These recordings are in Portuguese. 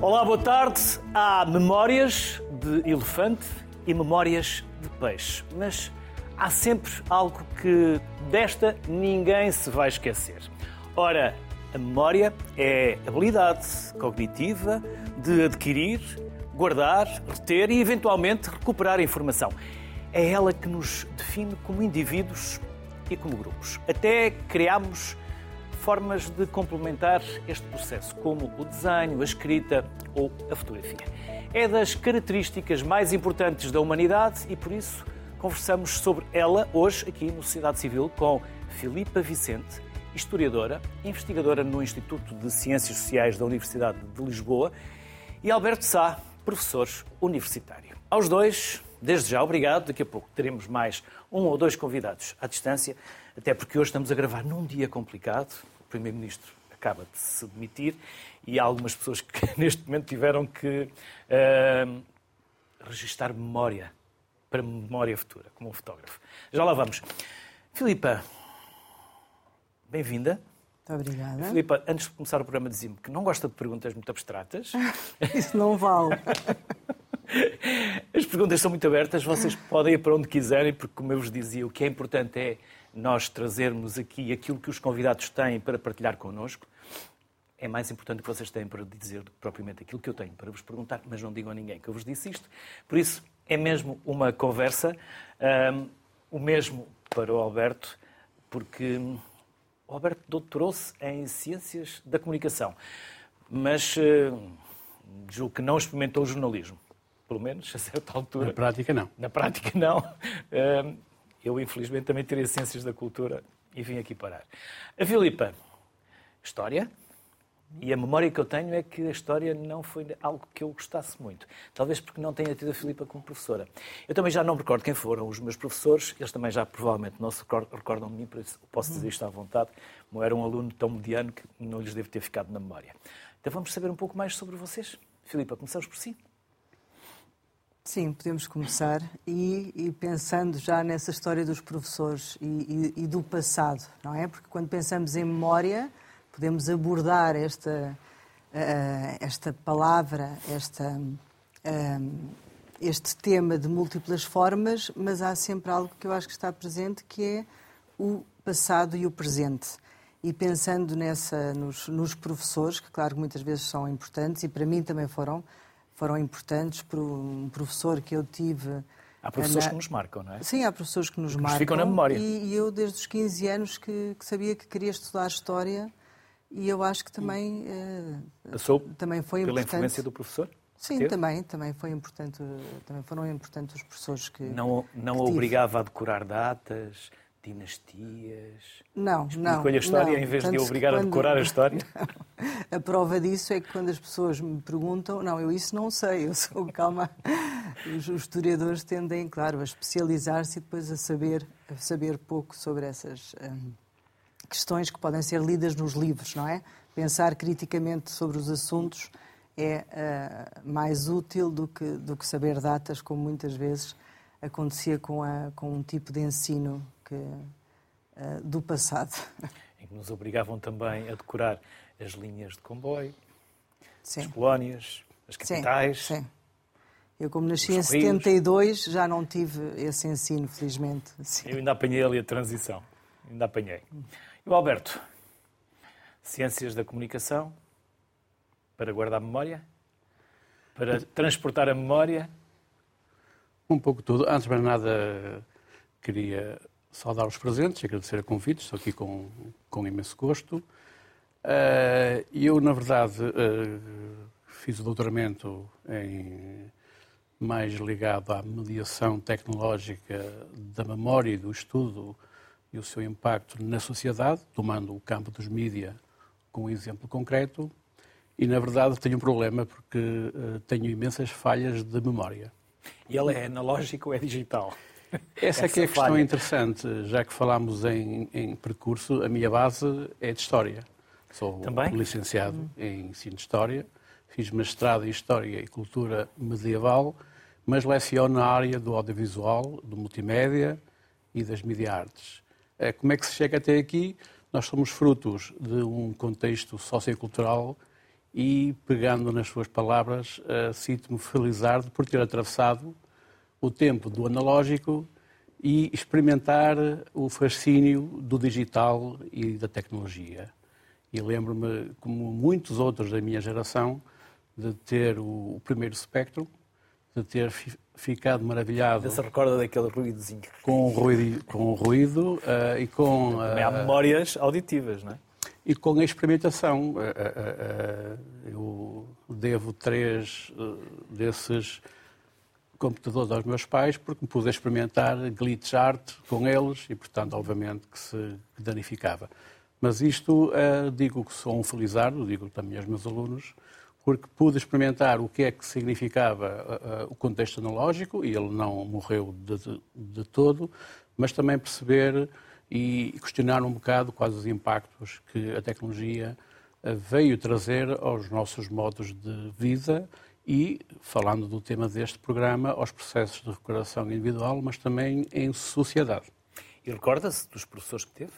Olá, boa tarde. Há memórias de elefante e memórias de peixe, mas há sempre algo que desta ninguém se vai esquecer. Ora, a memória é habilidade cognitiva de adquirir, guardar, reter e eventualmente recuperar a informação. É ela que nos define como indivíduos e como grupos. Até criamos formas de complementar este processo, como o desenho, a escrita ou a fotografia. É das características mais importantes da humanidade e por isso conversamos sobre ela hoje aqui no Sociedade Civil com Filipa Vicente, historiadora, investigadora no Instituto de Ciências Sociais da Universidade de Lisboa, e Alberto Sá, professor universitário. Aos dois, desde já, obrigado. Daqui a pouco teremos mais um ou dois convidados à distância, até porque hoje estamos a gravar num dia complicado Primeiro-Ministro acaba de se demitir e há algumas pessoas que neste momento tiveram que uh, registar memória para memória futura, como um fotógrafo. Já lá vamos. Filipa, bem-vinda. Muito obrigada. Filipa, antes de começar o programa, dizia-me que não gosta de perguntas muito abstratas. Isso não vale. As perguntas são muito abertas, vocês podem ir para onde quiserem, porque, como eu vos dizia, o que é importante é nós trazermos aqui aquilo que os convidados têm para partilhar connosco. É mais importante que vocês têm para dizer do que propriamente aquilo que eu tenho para vos perguntar, mas não digam a ninguém que eu vos disse isto. Por isso, é mesmo uma conversa, um, o mesmo para o Alberto, porque o Alberto doutorou-se em Ciências da Comunicação, mas uh, julgo que não experimentou o jornalismo, pelo menos a certa altura. Na prática, não. Na prática, não. Uh, eu, infelizmente, também tirei Ciências da Cultura e vim aqui parar. A Filipa, História. E a memória que eu tenho é que a história não foi algo que eu gostasse muito. Talvez porque não tenha tido a Filipa como professora. Eu também já não me recordo quem foram os meus professores. Eles também já provavelmente não se recordam de mim, por isso posso dizer isto à vontade. Eu era um aluno tão mediano que não lhes deve ter ficado na memória. Então vamos saber um pouco mais sobre vocês. Filipa, começamos por si. Sim, podemos começar e, e, pensando já nessa história dos professores e, e, e, do passado, não é? Porque quando pensamos em memória, podemos abordar esta, uh, esta palavra, esta, uh, este tema de múltiplas formas, mas há sempre algo que eu acho que está presente, que é o passado e o presente. E pensando nessa, nos, nos professores, que claro que muitas vezes são importantes, e para mim também foram, foram importantes por um professor que eu tive. Há professores na... que nos marcam, não é? Sim, há professores que nos que marcam. Nos ficam na memória. E, e, eu, desde os 15 anos, que, que, sabia que queria estudar História e eu acho que também, uh, Passou também foi pela importante. influência do professor? Sim, também, também foi importante, também foram importantes os professores que Não, não que obrigava a decorar datas, dinastias? Não, não. a história não. em vez Tanto de obrigar quando... a decorar a história? Não. A prova disso é que quando as pessoas me perguntam, não, eu isso não sei, eu sou calma. Os historiadores tendem, claro, a especializar-se e depois a saber, a saber pouco sobre essas hum, questões que podem ser lidas nos livros, não é? Pensar criticamente sobre os assuntos é uh, mais útil do que, do que saber datas, como muitas vezes acontecia com, a, com um tipo de ensino que, uh, do passado. Em que nos obrigavam também a decorar as linhas de comboio, sim. as colónias, as capitais. Sim, sim. Eu, como nasci em 72, já não tive esse ensino, felizmente. Sim. Eu ainda apanhei ali a transição. Ainda apanhei. E o Alberto? Ciências da comunicação para guardar a memória? Para transportar a memória? Um pouco tudo. Antes de mais nada, queria saudar os presentes, agradecer a convite, estou aqui com, com imenso gosto. Uh, eu, na verdade, uh, fiz o doutoramento em, mais ligado à mediação tecnológica da memória e do estudo e o seu impacto na sociedade, tomando o campo dos mídia como um exemplo concreto. E, na verdade, tenho um problema porque uh, tenho imensas falhas de memória. E ela é analógica ou é digital? Essa, é que é a questão interessante, já que falámos em, em, percurso, a minha base é de História. Sou Também? licenciado hum. em Ensino de História, fiz mestrado em História e Cultura Medieval, mas leciono na área do audiovisual, do multimédia e das media artes. Eh, como é que se chega até aqui? Nós somos frutos de um contexto sociocultural e, pegando nas suas palavras, uh, sinto-me felizardo por ter atravessado o tempo do analógico e experimentar o fascínio do digital e da tecnologia. E lembro-me, como muitos outros da minha geração, de ter o, primeiro espectro, de ter ficado maravilhado. Você recorda daquele ruídozinho? Com o ruído, com o ruído uh, e com. Uh, Também há memórias auditivas, não é? E com a experimentação. Uh, eu devo três desses computadores aos meus pais porque me pude experimentar glitch art com eles e, portanto, obviamente que se danificava. Mas isto, digo que sou um felizardo, digo também aos meus alunos, porque pude experimentar o que é que significava uh, o contexto analógico, e ele não morreu de, de, de, todo, mas também perceber e questionar um bocado quais os impactos que a tecnologia uh, veio trazer aos nossos modos de vida e, falando do tema deste programa, aos processos de recuperação individual, mas também em sociedade. E recorda-se dos professores que teve?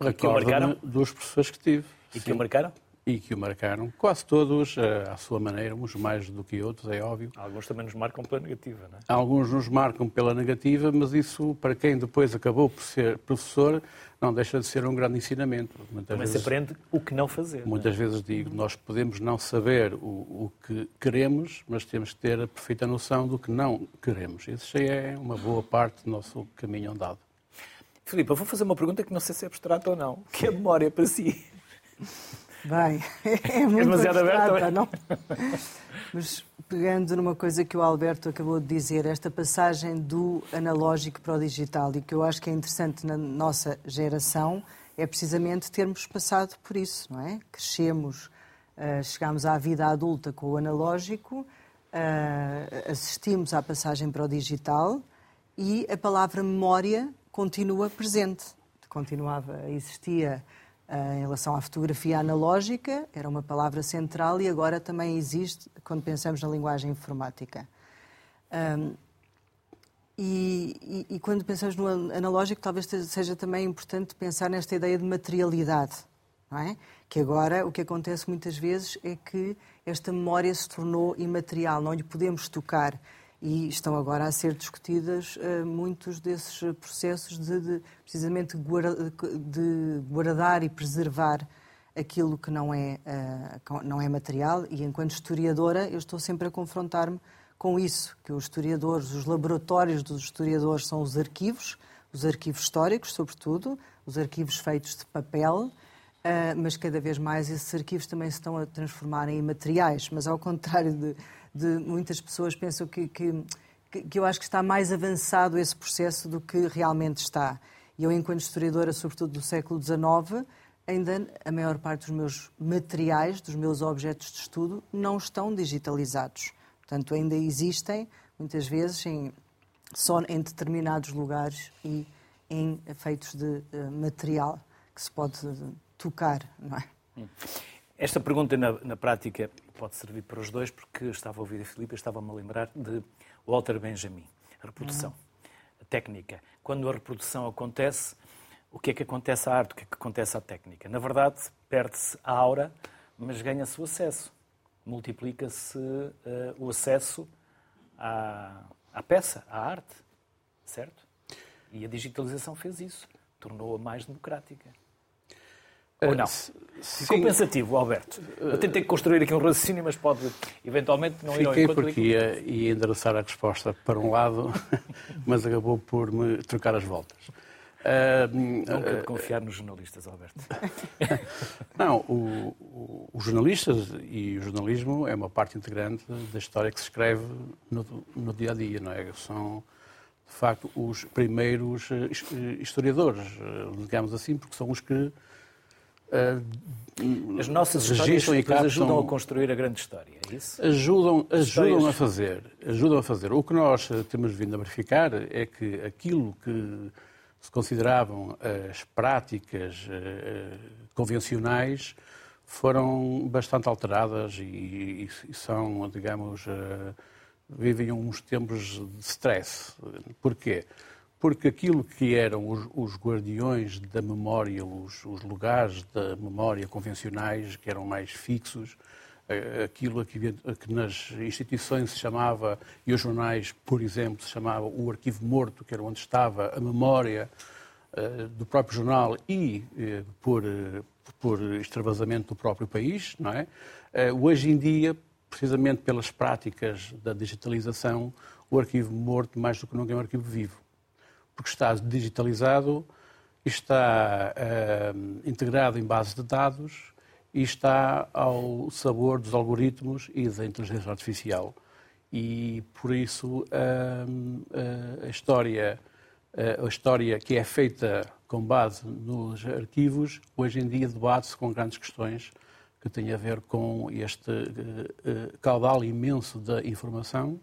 Recordo-me dos professores que tive. E sim. que o marcaram? E que o marcaram, quase todos eh, à sua maneira, uns mais do que outros, é óbvio. Alguns também nos marcam pela negativa, não é? Alguns nos marcam pela negativa, mas isso, para quem depois acabou por ser professor, não deixa de ser um grande ensinamento. Muitas também vezes, se aprende o que não fazer. Muitas não é? vezes digo, nós podemos não saber o, o, que queremos, mas temos que ter a perfeita noção do que não queremos. Isso já é uma boa parte do nosso caminho andado. Filipe, eu vou fazer uma pergunta que não sei se é abstrata ou não. Que é memória para si? Bem, é muito é demasiado abstrata, não? Mas pegando numa coisa que o Alberto acabou de dizer, esta passagem do analógico para o digital e que eu acho que é interessante na nossa geração é precisamente termos passado por isso, não é? Crescemos, uh, chegamos à vida adulta com o analógico, uh, assistimos à passagem para o digital e a palavra memória continua presente. Continuava, existia em relação à fotografia analógica, era uma palavra central e agora também existe quando pensamos na linguagem informática. Um, e, e, e, quando pensamos no analógico, talvez seja também importante pensar nesta ideia de materialidade, não é? Que agora o que acontece muitas vezes é que esta memória se tornou imaterial, não lhe podemos tocar e estão agora a ser discutidas uh, muitos desses processos de, de precisamente de guardar e preservar aquilo que não é, uh, não é material e enquanto historiadora eu estou sempre a confrontar-me com isso, que os historiadores, os laboratórios dos historiadores são os arquivos, os arquivos históricos, sobretudo, os arquivos feitos de papel, Uh, mas cada vez mais esses arquivos também se estão a transformar em materiais. Mas ao contrário de, de muitas pessoas pensam que, que, que eu acho que está mais avançado esse processo do que realmente está. E eu, enquanto historiadora, sobretudo do século XIX, ainda a maior parte dos meus materiais, dos meus objetos de estudo, não estão digitalizados. Portanto, ainda existem, muitas vezes, em, só em determinados lugares e em feitos de uh, material que se pode tocar, não é? Esta pergunta, na, na, prática, pode servir para os dois, porque estava a ouvir a Filipe e estava-me a lembrar de Walter Benjamin. A reprodução, a técnica. Quando a reprodução acontece, o que é que acontece à arte? O que é que acontece à técnica? Na verdade, perde-se a aura, mas ganha-se o acesso. Multiplica-se uh, o acesso à, à peça, à arte, certo? E a digitalização fez isso, tornou-a mais democrática. Ou não? Ficou Sim. pensativo, Alberto. Eu tentei construir aqui um raciocínio, mas pode eventualmente não ir ao Fiquei porque ia, ia endereçar a resposta para um lado, mas acabou por me trocar as voltas. Uh, não quero confiar nos jornalistas, Alberto. não, o, o, os jornalistas e o jornalismo é uma parte integrante da história que se escreve no, no dia a dia, não é? São, de facto, os primeiros eh, historiadores, eh, digamos assim, porque são os que as nossas histórias ajudam a construir a grande história, é isso? Ajudam, ajudam a fazer, ajudam a fazer. O que nós temos vindo a verificar é que aquilo que se consideravam as práticas uh, convencionais foram bastante alteradas e, e são, digamos, vivem uns tempos de stress. Porquê? porque aquilo que eram os, os guardiões da memória, os, os, lugares da memória convencionais, que eram mais fixos, aquilo que, que, nas instituições se chamava, e os jornais, por exemplo, se chamava o arquivo morto, que era onde estava a memória uh, do próprio jornal e uh, por, uh, por extravasamento do próprio país, não é? hoje em dia, precisamente pelas práticas da digitalização, o arquivo morto mais do que nunca é um arquivo vivo porque está digitalizado, está uh, integrado em bases de dados e está ao sabor dos algoritmos e da inteligência artificial. E por isso uh, uh, a história a história que é feita com base nos arquivos, hoje em dia debate-se com grandes questões que têm a ver com este caudal imenso de informação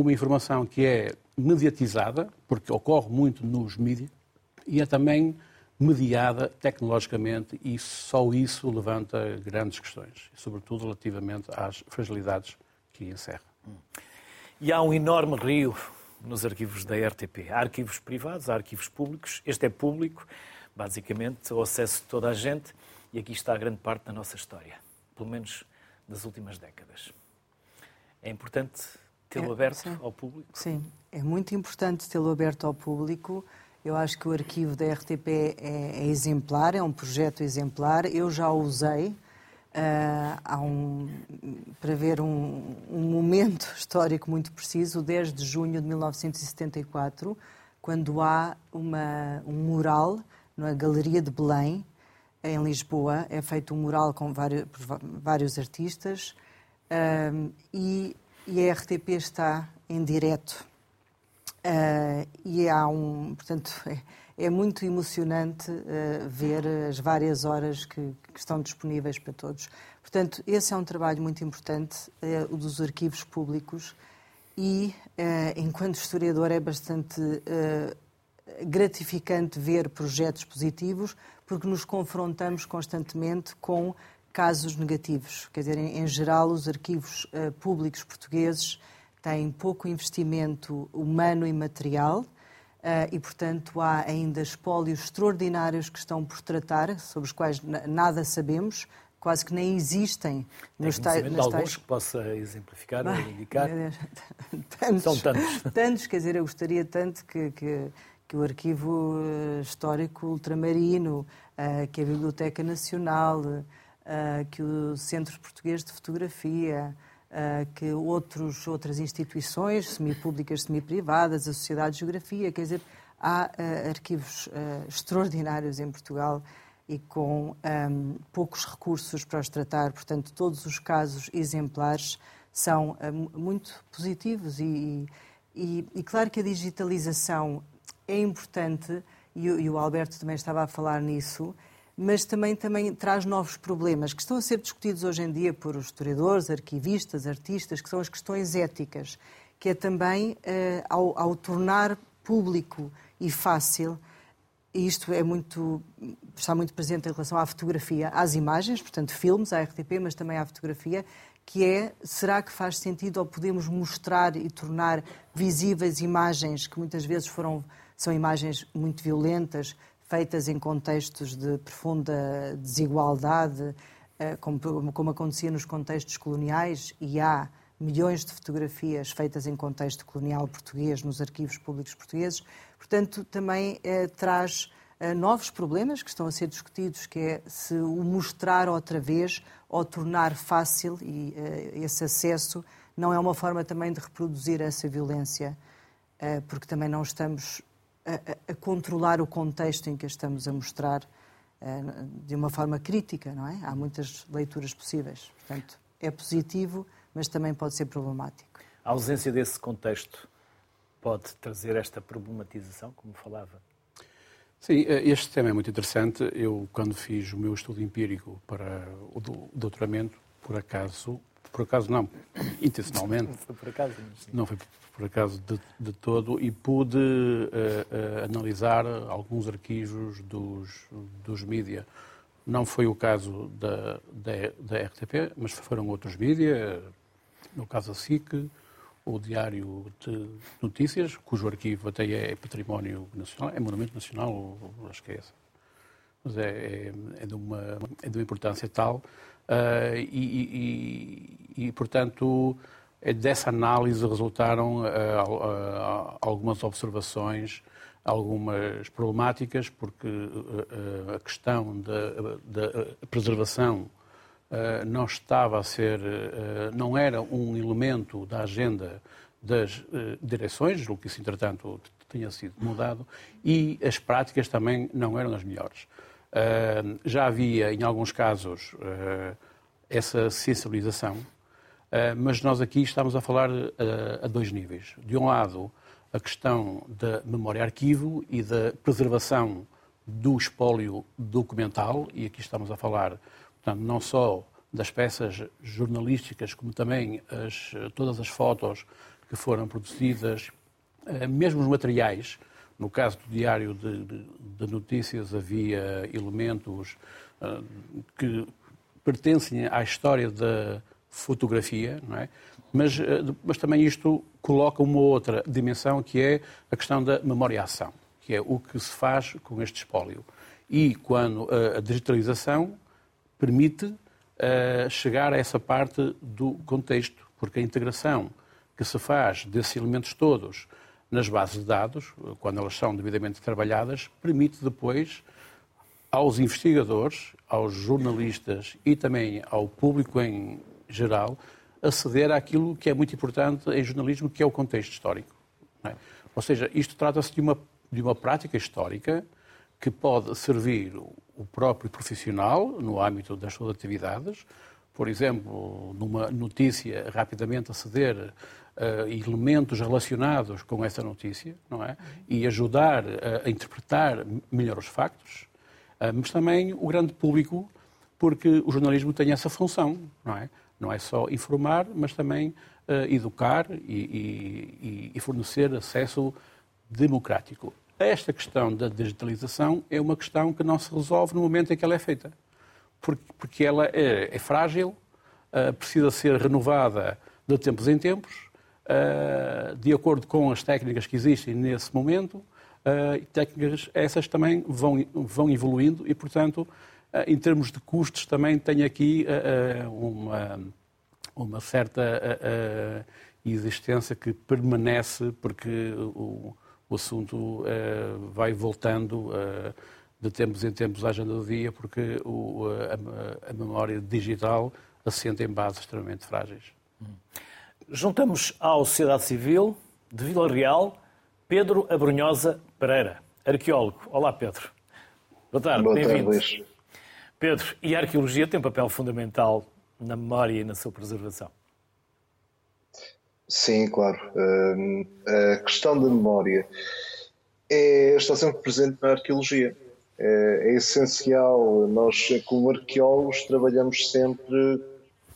uma informação que é mediatizada, porque ocorre muito nos mídias, e é também mediada tecnologicamente e só isso levanta grandes questões, sobretudo relativamente às fragilidades que encerra. E há um enorme rio nos arquivos da RTP. Há arquivos privados, há arquivos públicos. Este é público, basicamente, o acesso de toda a gente. E aqui está a grande parte da nossa história, pelo menos das últimas décadas. É importante tê-lo é, aberto ao público? Sim, é muito importante tê-lo aberto ao público. Eu acho que o arquivo da RTP é, é exemplar, é um projeto exemplar. Eu já o usei uh, um, para ver um, um, momento histórico muito preciso, 10 de junho de 1974, quando há uma, um mural na Galeria de Belém, em Lisboa. É feito um mural com vários, vários artistas. Uh, e e a RTP está em direto. Uh, e há um, portanto, é, é muito emocionante uh, ver as várias horas que, que, estão disponíveis para todos. Portanto, esse é um trabalho muito importante, uh, o dos arquivos públicos, e enquanto historiador é bastante gratificante ver projetos positivos, porque nos confrontamos constantemente com casos negativos. Quer dizer, em, em geral, os arquivos uh, públicos portugueses têm pouco investimento humano e material. Uh, e, portanto, há ainda espólios extraordinários que estão por tratar, sobre os quais nada sabemos, quase que nem existem nos tais. Tem alguns tais... que possa exemplificar ou indicar? tantos, São tantos. Tantos, quer dizer, eu gostaria tanto que, que, que o Arquivo eh, Histórico Ultramarino, que a Biblioteca Nacional, que o Centro Português de Fotografia, uh, que outros, outras instituições, semipúblicas, semiprivadas, a Sociedade de Geografia, quer dizer, há uh, arquivos extraordinários em Portugal e com poucos recursos para os tratar, portanto, todos os casos exemplares são muito positivos e, e, e, claro que a digitalização é importante, e, e o Alberto também estava a falar nisso, mas também, também traz novos problemas que estão a ser discutidos hoje em dia por historiadores, arquivistas, artistas, que são as questões éticas, que é também eh, ao, ao tornar público e fácil e isto é muito, está muito presente em relação à fotografia, às imagens, portanto, filmes, à RTP, mas também à fotografia, que é, será que faz sentido ou podemos mostrar e tornar visíveis imagens que muitas vezes foram, são imagens muito violentas, feitas em contextos de profunda desigualdade, eh, como, acontecia nos contextos coloniais, e há milhões de fotografias feitas em contexto colonial português nos arquivos públicos portugueses. Portanto, também eh, traz eh, novos problemas que estão a ser discutidos, que é se o mostrar outra vez ou tornar fácil esse acesso não é uma forma também de reproduzir essa violência, porque também não estamos a, controlar o contexto em que a estamos a mostrar uh, de uma forma crítica, não é? Há muitas leituras possíveis. Portanto, é positivo, mas também pode ser problemático. A ausência desse contexto pode trazer esta problematização, como falava? Sim, eh, este tema é muito interessante. Eu, quando fiz o meu estudo empírico para o doutoramento, por acaso, por acaso não, intencionalmente. Não foi por acaso. Sim. Não foi por acaso de, de todo e pude uh, uh, analisar alguns arquivos dos, dos mídia. Não foi o caso da, da, da, RTP, mas foram outros mídia, no caso a SIC, o Diário de Notícias, cujo arquivo até é património nacional, é monumento nacional, acho que é essa. Mas é, é, é de, uma, é de uma importância tal. Uh, e, e, e, portanto, é dessa análise resultaram uh, uh, algumas observações, algumas problemáticas, porque a questão da, da preservação não estava a ser, não era um elemento da agenda das direções, o que isso, entretanto, tinha sido mudado, e as práticas também não eram as melhores. Já havia, em alguns casos, essa sensibilização, eh, mas nós aqui estamos a falar a dois níveis. De um lado, a questão da memória-arquivo e da preservação do espólio documental, e aqui estamos a falar, portanto, não só das peças jornalísticas, como também as, todas as fotos que foram produzidas, mesmo os materiais. No caso do Diário de, de, de Notícias, havia elementos que pertencem à história da fotografia, não é? Mas, eh, mas também isto coloca uma outra dimensão que é a questão da memória-ação, que é o que se faz com este espólio. E quando a digitalização permite uh, chegar a essa parte do contexto, porque a integração que se faz desses elementos todos nas bases de dados, quando elas são devidamente trabalhadas, permite depois aos investigadores, aos jornalistas e também ao público em geral aceder àquilo que é muito importante em jornalismo, que é o contexto histórico. É? Ou seja, isto trata-se de uma, de uma prática histórica que pode servir o próprio profissional no âmbito das suas atividades, por exemplo, numa notícia, rapidamente aceder uh, elementos relacionados com essa notícia, não é? E ajudar a, a interpretar melhor os factos, uh, mas também o grande público, porque o jornalismo tem essa função, não é? Não é só informar, mas também educar e, e, e, fornecer acesso democrático. Esta questão da digitalização é uma questão que não se resolve no momento em que ela é feita, porque, ela é, é frágil, precisa ser renovada de tempos em tempos, de acordo com as técnicas que existem nesse momento, uh, técnicas essas também vão, vão evoluindo e, portanto, ah, em termos de custos, também tem aqui ah, ah, uma, uma certa existência que permanece, porque o, o assunto vai voltando de tempos em tempos à agenda do dia, porque o, a, a, memória digital assenta em bases extremamente frágeis. Juntamos à sociedade civil de Vila Real Pedro Abrunhosa Pereira, arqueólogo. Olá, Pedro. Boa tarde, bem-vindo. Pedro, e a arqueologia tem um papel fundamental na memória e na sua preservação? Sim, claro. Hum, a questão da memória é, está sempre presente na arqueologia. É, é essencial. Nós, como arqueólogos, trabalhamos sempre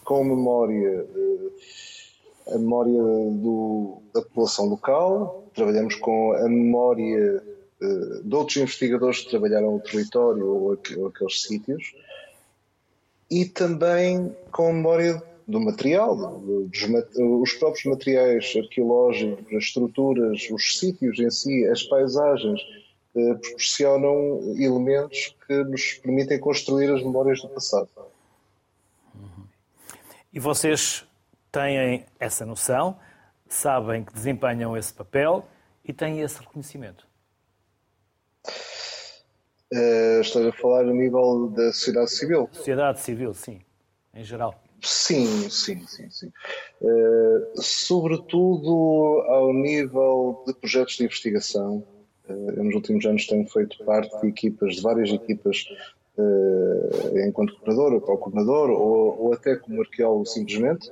com memória. A memória do, da população local, trabalhamos com a memória eh, de outros investigadores que trabalharam no território ou, aqueles sítios e também com a memória do material, dos, os próprios materiais arqueológicos, as estruturas, os sítios em si, as paisagens, eh, proporcionam elementos que nos permitem construir as memórias do passado. E vocês têm essa noção, sabem que desempenham esse papel e têm esse reconhecimento. Uh, estás a falar a nível da sociedade civil? Sociedade civil, sim, em geral. Sim, sim, sim, sim. Uh, sobretudo ao nível de projetos de investigação. Uh, eu nos últimos anos tenho feito parte de equipas, de várias equipas, uh, enquanto coordenador ou co-coordenador, ou, ou, até como arqueólogo simplesmente,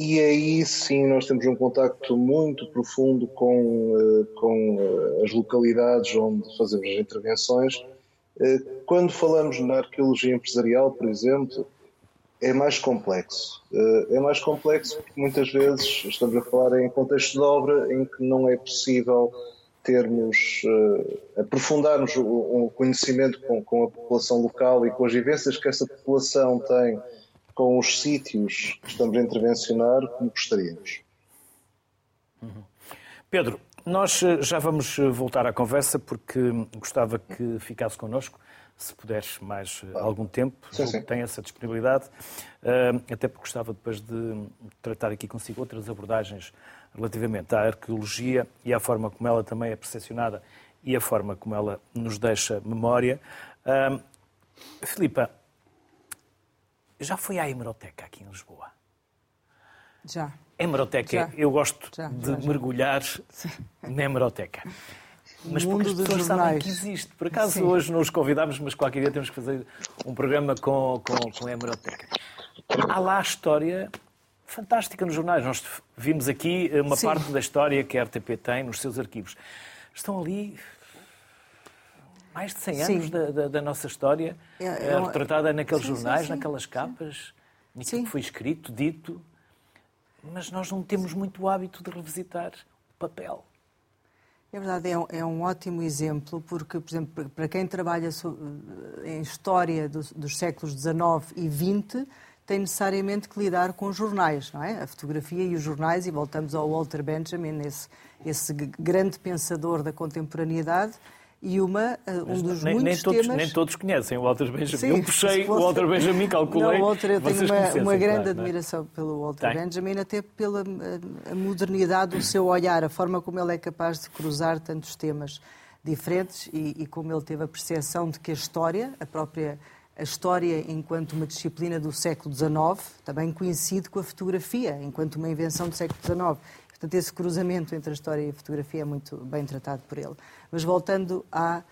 e aí sim nós temos um contacto muito profundo com, eh, com eh, as localidades onde fazemos as intervenções. Eh, quando falamos na arqueologia empresarial, por exemplo, é mais complexo. É mais complexo porque muitas vezes estamos a falar em contexto de obra em que não é possível termos, aprofundarmos o conhecimento com a população local e com as vivências que essa população tem com os sítios que estamos a intervencionar como gostaríamos. Uhum. Pedro, nós eh, já vamos eh, voltar à conversa porque gostava que ficasse connosco, se puderes mais eh, algum tempo, sim, sim. tem essa disponibilidade, até porque gostava depois de tratar aqui consigo outras abordagens relativamente à arqueologia e à forma como ela também é percepcionada e a forma como ela nos deixa memória. Filipa, já foi à hemeroteca aqui em Lisboa? Já. Hemeroteca, já. eu gosto já, de já, mergulhar na hemeroteca. Mas poucas pessoas sabem que existe. Por acaso Sim. hoje não os convidámos, mas qualquer dia temos que fazer um programa com, com, com a hemeroteca. Há lá a história fantástica nos jornais. Nós vimos aqui uma Sim. parte da história que a RTP tem nos seus arquivos. Estão ali mais de 100 anos da, da, da, nossa história, é, retratada naqueles sim, jornais, sim, sim, naquelas capas, naquilo que foi escrito, dito. Mas nós não temos muito hábito de revisitar o papel. É verdade, é um, é um, ótimo exemplo, porque, por exemplo, para quem trabalha em história dos, dos séculos XIX e XX, tem necessariamente que lidar com os jornais, não é? A fotografia e os jornais, e voltamos ao Walter Benjamin, esse, esse grande pensador da contemporaneidade, e uma, eh, um dos nem, muitos nem todos, temas... Nem todos conhecem o Walter Benjamin. Sim, eu puxei o Walter Benjamin, calculei. Não, Walter, eu tenho uma, uma grande claro, é? admiração pelo Walter Tem. Benjamin, até pela eh, a modernidade do seu olhar, a forma como ele é capaz de cruzar tantos temas diferentes e, e como ele teve a percepção de que a história, a própria a história enquanto uma disciplina do século XIX, também coincide com a fotografia, enquanto uma invenção do século XIX. Portanto, esse cruzamento entre a história e a fotografia é muito bem tratado por ele. Mas voltando à,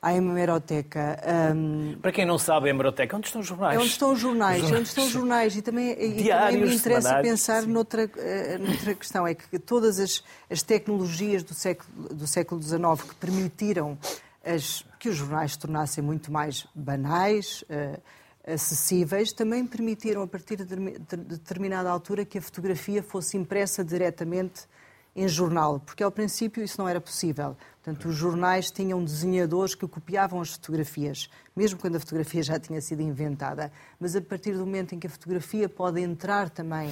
à hemeroteca. Um... Para quem não sabe, a hemeroteca, onde estão os jornais? É onde estão os jornais, jornais. onde estão os jornais. E também, e também me interessa semanários, pensar noutra, uh, noutra questão, é que todas as, as tecnologias do século, do século XIX que permitiram as, que os jornais se tornassem muito mais banais, uh, acessíveis, também permitiram, a partir de determinada altura, que a fotografia fosse impressa diretamente em jornal, porque ao princípio isso não era possível. Portanto, os jornais tinham desenhadores que copiavam as fotografias, mesmo quando a fotografia já tinha sido inventada. Mas a partir do momento em que a fotografia pode entrar também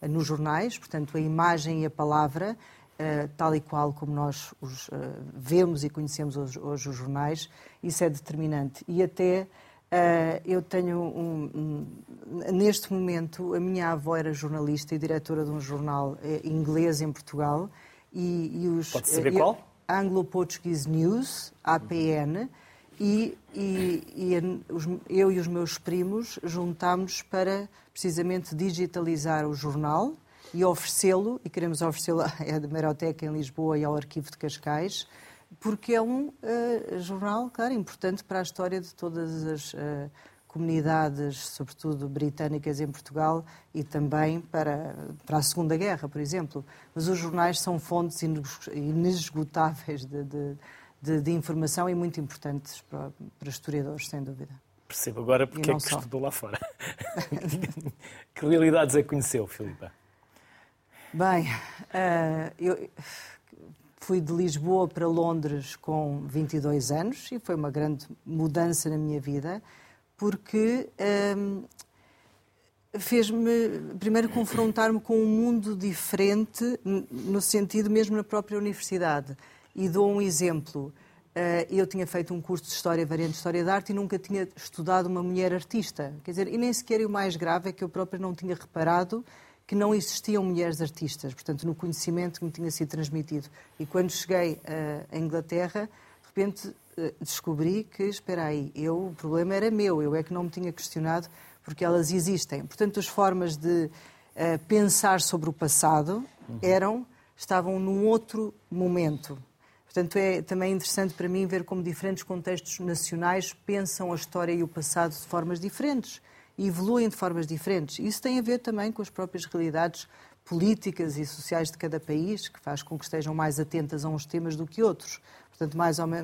eh, nos jornais, portanto, a imagem e a palavra, eh, tal e qual como nós os eh, vemos e conhecemos hoje, hoje os jornais, isso é determinante. E até Uh, eu tenho um, um, neste momento a minha avó era jornalista e diretora de um jornal uh, inglês em Portugal e, e os pode saber uh, qual? Anglo Portuguese News APN e, e, e os, eu e os meus primos juntámos para precisamente digitalizar o jornal e oferecê-lo e queremos oferecê-lo à Hemeroteca em Lisboa e ao Arquivo de Cascais porque é um uh, jornal, claro, importante para a história de todas as uh, comunidades, sobretudo britânicas em Portugal e também para, para a Segunda Guerra, por exemplo. Mas os jornais são fontes inesgotáveis de, de, de, de informação e muito importantes para, para historiadores, sem dúvida. Percebo agora porque é que só. estudou lá fora. que realidades é que conheceu, Filipa? Bem, uh, eu Fui de Lisboa para Londres com 22 anos e foi uma grande mudança na minha vida, porque hum, fez-me, primeiro, confrontar-me com um mundo diferente, no sentido mesmo na própria universidade. E dou um exemplo. Eh, eu tinha feito um curso de História, variante de História da Arte, e nunca tinha estudado uma mulher artista. Quer dizer, e nem sequer o mais grave é que eu própria não tinha reparado que não existiam mulheres artistas, portanto, no conhecimento que me tinha sido transmitido. E quando cheguei à Inglaterra, de repente eh, descobri que, espera aí, eu, o problema era meu, eu é que não me tinha questionado porque elas existem. Portanto, as formas de uh, pensar sobre o passado eram, estavam num outro momento. Portanto, é também interessante para mim ver como diferentes contextos nacionais pensam a história e o passado de formas diferentes evoluem de formas diferentes. Isso tem a ver também com as próprias realidades políticas e sociais de cada país, que faz com que estejam mais atentas a uns temas do que outros. Portanto, mais uma,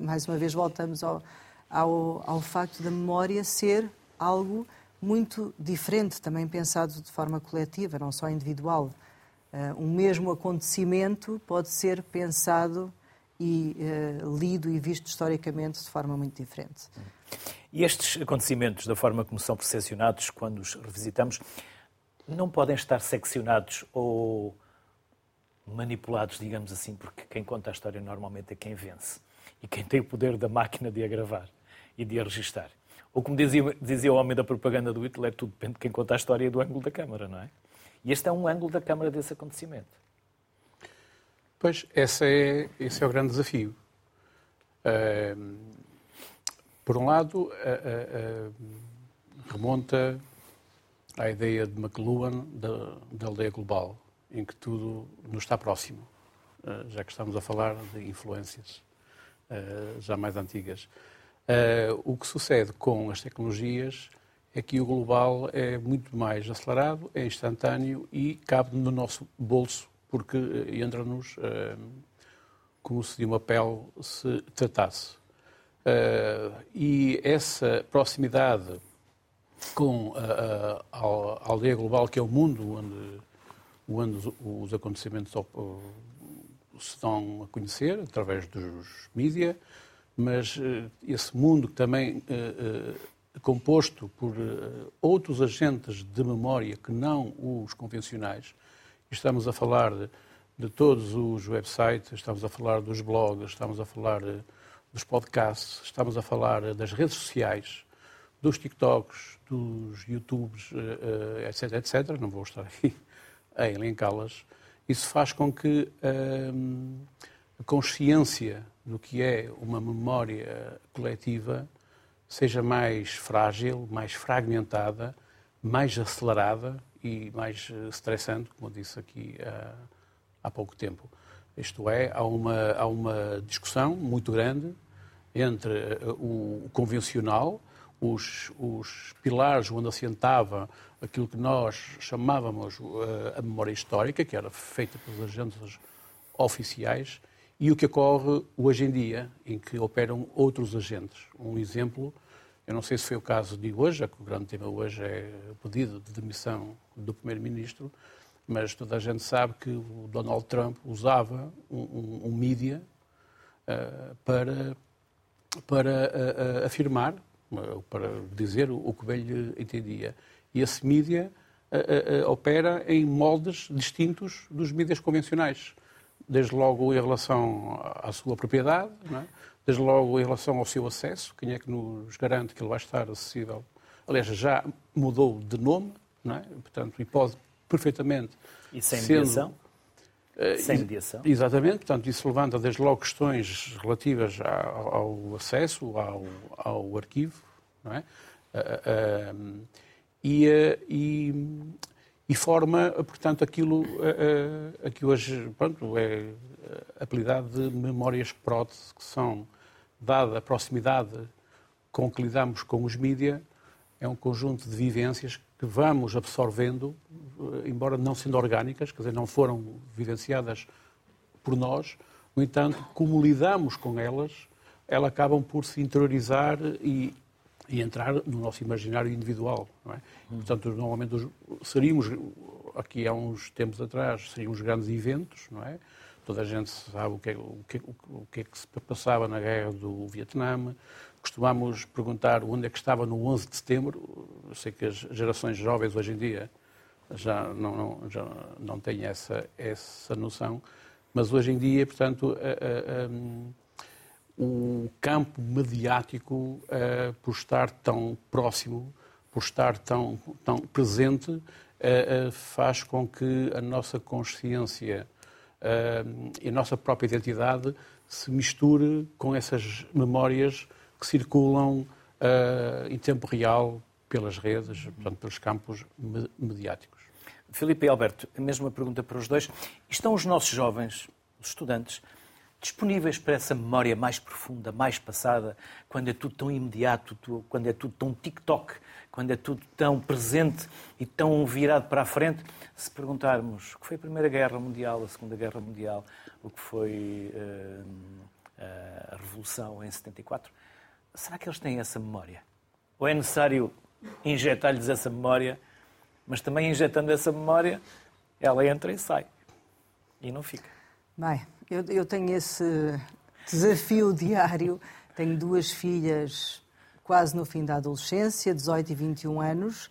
mais uma vez voltamos ao, ao, ao facto da memória ser algo muito diferente, também pensado de forma coletiva, não só individual. Uh, um mesmo acontecimento pode ser pensado e uh, lido e visto historicamente de forma muito diferente. E estes acontecimentos, da forma como são percepcionados quando os revisitamos, não podem estar seccionados ou manipulados, digamos assim, porque quem conta a história normalmente é quem vence e quem tem o poder da máquina de a gravar e de a registar. Ou como dizia, dizia o homem da propaganda do Hitler, tudo depende de quem conta a história e do ângulo da câmara, não é? E este é um ângulo da câmara desse acontecimento. Pois, esse é, esse é o grande desafio. Por um lado, uh, uh, remonta à ideia de McLuhan da, da aldeia global, em que tudo nos está próximo, já que estamos a falar de influências já mais antigas. o que sucede com as tecnologias é que o global é muito mais acelerado, é instantâneo e cabe no nosso bolso, porque entra-nos como se de uma pele se tratasse. Uh, e essa proximidade com a, a, a, aldeia global, que é o mundo onde, onde os acontecimentos se dão a conhecer, através dos mídias, mas esse mundo também uh, composto por outros agentes de memória que não os convencionais, estamos a falar de, de todos os websites, estamos a falar dos blogs, estamos a falar dos podcasts, estamos a falar das redes sociais, dos TikToks, dos YouTubes, etc, etc. Não vou estar aqui a elencá-las. Isso faz com que hum, a consciência do que é uma memória coletiva seja mais frágil, mais fragmentada, mais acelerada e mais estressante, como eu disse aqui há, há pouco tempo. Isto é, há uma, há uma discussão muito grande entre eh, o convencional, os, os pilares onde assentava aquilo que nós chamávamos eh, a memória histórica, que era feita pelos agentes oficiais, e o que ocorre hoje em dia, em que operam outros agentes. Um exemplo, eu não sei se foi o caso de hoje, já que o grande tema hoje é o pedido de demissão do Primeiro-Ministro, mas toda a gente sabe que o Donald Trump usava um, um, um mídia uh, para, para uh, afirmar, uh, para dizer o, que lhe entendia. E esse mídia opera em moldes distintos dos mídias convencionais. Desde logo em relação à sua propriedade, é? desde logo em relação ao seu acesso, quem é que nos garante que ele vai estar acessível. Aliás, já mudou de nome, é? portanto, e pode perfeitamente. E sem mediação? Uh, sem mediação. Exatamente, portanto, isso levanta desde logo questões relativas ao, acesso, ao, ao, arquivo, não é? Uh, uh, e, e, e, forma, portanto, aquilo a que hoje pronto, é apelidado de memórias prótese, que são, dada a proximidade com que lidamos com os mídias, é um conjunto de vivências que vamos absorvendo, eh, embora não sendo orgânicas, quer dizer, não foram vivenciadas por nós, no entanto, como lidamos com elas, elas acabam por se interiorizar e, e entrar no nosso imaginário individual. É? Portanto, normalmente seríamos, aqui há uns tempos atrás, seriam os grandes eventos, não é? Toda a gente sabe o que, é, o que, o que é que se passava na guerra do Vietnã, costumamos perguntar onde é que estava no 11 de setembro. Eu sei que as gerações jovens hoje em dia já não, não, já não têm essa, essa noção, mas hoje em dia, portanto, a, a, a, o campo mediático, por estar tão próximo, por estar tão, tão presente, faz com que a nossa consciência e a nossa própria identidade se misture com essas memórias que circulam uh, em tempo real pelas redes, portanto, pelos campos mediáticos. Filipe e Alberto, a mesma pergunta para os dois. Estão os nossos jovens, os estudantes, disponíveis para essa memória mais profunda, mais passada, quando é tudo tão imediato, quando é tudo tão TikTok, quando é tudo tão presente e tão virado para a frente? Se perguntarmos o que foi a Primeira Guerra Mundial, a Segunda Guerra Mundial, o que foi uh, a Revolução em 74, será que eles têm essa memória? Ou é necessário injetar-lhes essa memória, mas também injetando essa memória, ela entra e sai. E não fica. Bem, eu, eu tenho esse desafio diário. Tenho duas filhas quase no fim da adolescência, 18 e 21 anos,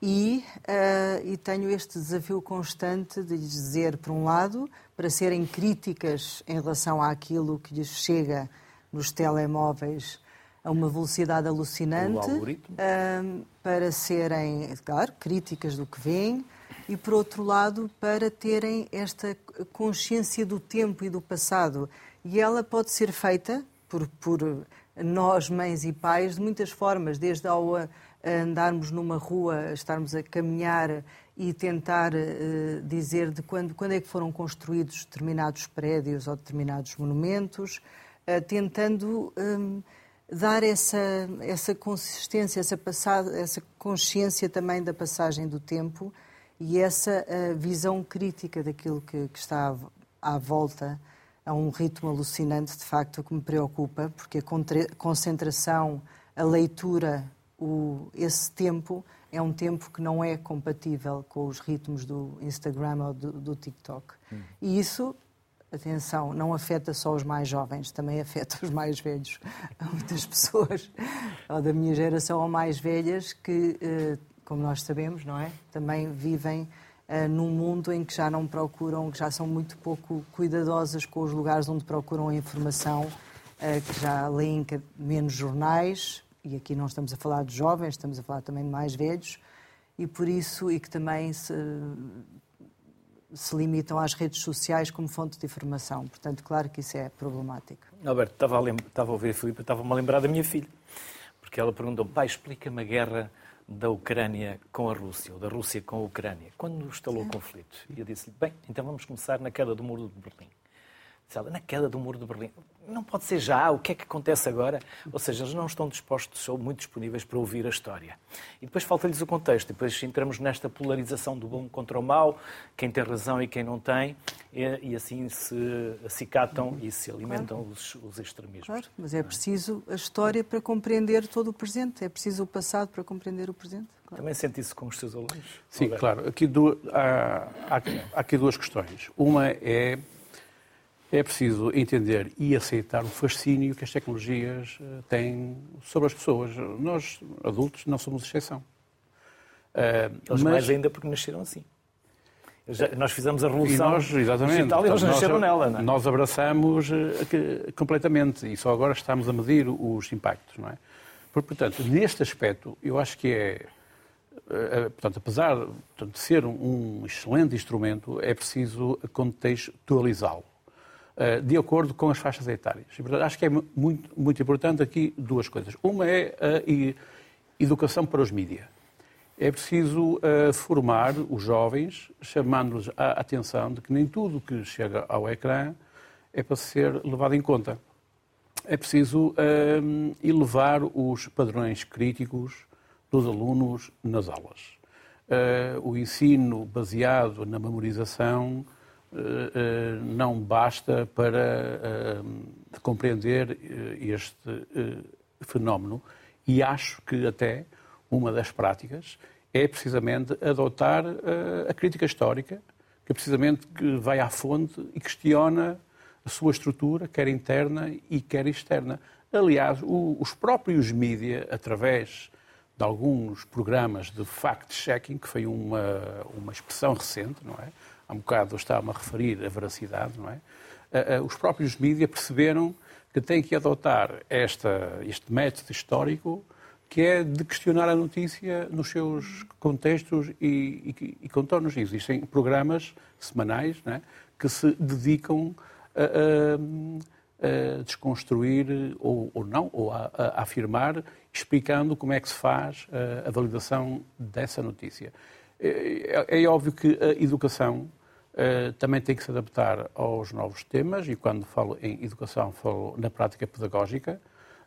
e, uh, e, tenho este desafio constante de lhes dizer, por um lado, para serem críticas em relação àquilo que lhes chega nos telemóveis a uma velocidade alucinante, uh, para serem, claro, críticas do que vêm, e, por outro lado, para terem esta consciência do tempo e do passado. E ela pode ser feita por, por nós, mães e pais, de muitas formas, desde ao andarmos numa rua, estarmos a caminhar e tentar uh, dizer de quando, quando é que foram construídos determinados prédios ou determinados monumentos, uh, tentando um, dar essa, essa consistência, essa, passada, essa consciência também da passagem do tempo e essa uh, visão crítica daquilo que, que está à, à volta a um ritmo alucinante, de facto, que me preocupa, porque a concentração, a leitura, o, esse tempo é um tempo que não é compatível com os ritmos do Instagram ou do, do TikTok. Hum. E isso, atenção, não afeta só os mais jovens, também afeta os mais velhos. Há muitas pessoas, ou da minha geração ou mais velhas, que, eh, como nós sabemos, não é? Também vivem uh, num mundo em que já não procuram, que já são muito pouco cuidadosas com os lugares onde procuram a informação, uh, que já leem menos jornais, e aqui não estamos a falar de jovens, estamos a falar também de mais velhos, e por isso, e que também se, se limitam às redes sociais como fonte de informação. Portanto, claro que isso é problemático. Alberto, estava a, estava a ouvir a Filipe, estava-me a lembrar da minha filha, porque ela perguntou pai, explica-me a guerra da Ucrânia com a Rússia, ou da Rússia com a Ucrânia, quando estalou o conflito. E eu disse-lhe, bem, então vamos começar na queda do muro de Berlim. Disse ela, na queda do muro de Berlim não pode ser já, o que é que acontece agora? Ou seja, eles não estão dispostos ou muito disponíveis para ouvir a história. E depois falta-lhes o contexto, e depois entramos nesta polarização do bom contra o mau, quem tem razão e quem não tem, e, e assim se acicatam e se alimentam claro. os, os, extremismos. Claro, mas é preciso a história para compreender todo o presente, é preciso o passado para compreender o presente. Claro. Também sente isso com os seus alunos? Sim, claro. Aqui do, há, há, há aqui duas questões. Uma é é preciso entender e aceitar o fascínio que as tecnologias eh, têm sobre as pessoas. Nós, adultos, não somos exceção. Uh, eles mas... mais ainda porque nasceram assim. Já, nós fizemos a revolução e nós, exatamente, digital e eles nasceram nela. Não é? Nós abraçamos uh, completamente e só agora estamos a medir os impactos. Não é? Portanto, neste aspecto, eu acho que é portanto, apesar de ser um excelente instrumento, é preciso contextualizá-lo. Eh, de acordo com as faixas etárias. E, portanto, acho que é muito, muito importante aqui duas coisas. Uma é a educação para os mídias. É preciso uh, formar os jovens, chamando-lhes a atenção de que nem tudo que chega ao ecrã é para ser levado em conta. É preciso uh, elevar os padrões críticos dos alunos nas aulas. Uh, o ensino baseado na memorização eh, eh, não basta para eh, compreender este fenómeno e acho que até uma das práticas é precisamente adotar a crítica histórica, que é precisamente que vai à fonte e questiona a sua estrutura, quer interna e quer externa. Aliás, os próprios mídia, através de alguns programas de fact-checking, que foi uma, uma expressão recente, não é? Há um bocado estava-me a referir a veracidade, não é? Eh, eh, os próprios mídias perceberam que têm que adotar esta, este método histórico que é de questionar a notícia nos seus contextos e, e, e contornos. Existem programas semanais é? que se dedicam a, a, a desconstruir ou, ou, não, ou a, a, afirmar, explicando como é que se faz a, a validação dessa notícia. É, é, é óbvio que a educação uh, também tem que se adaptar aos novos temas, e quando falo em educação, falo na prática pedagógica.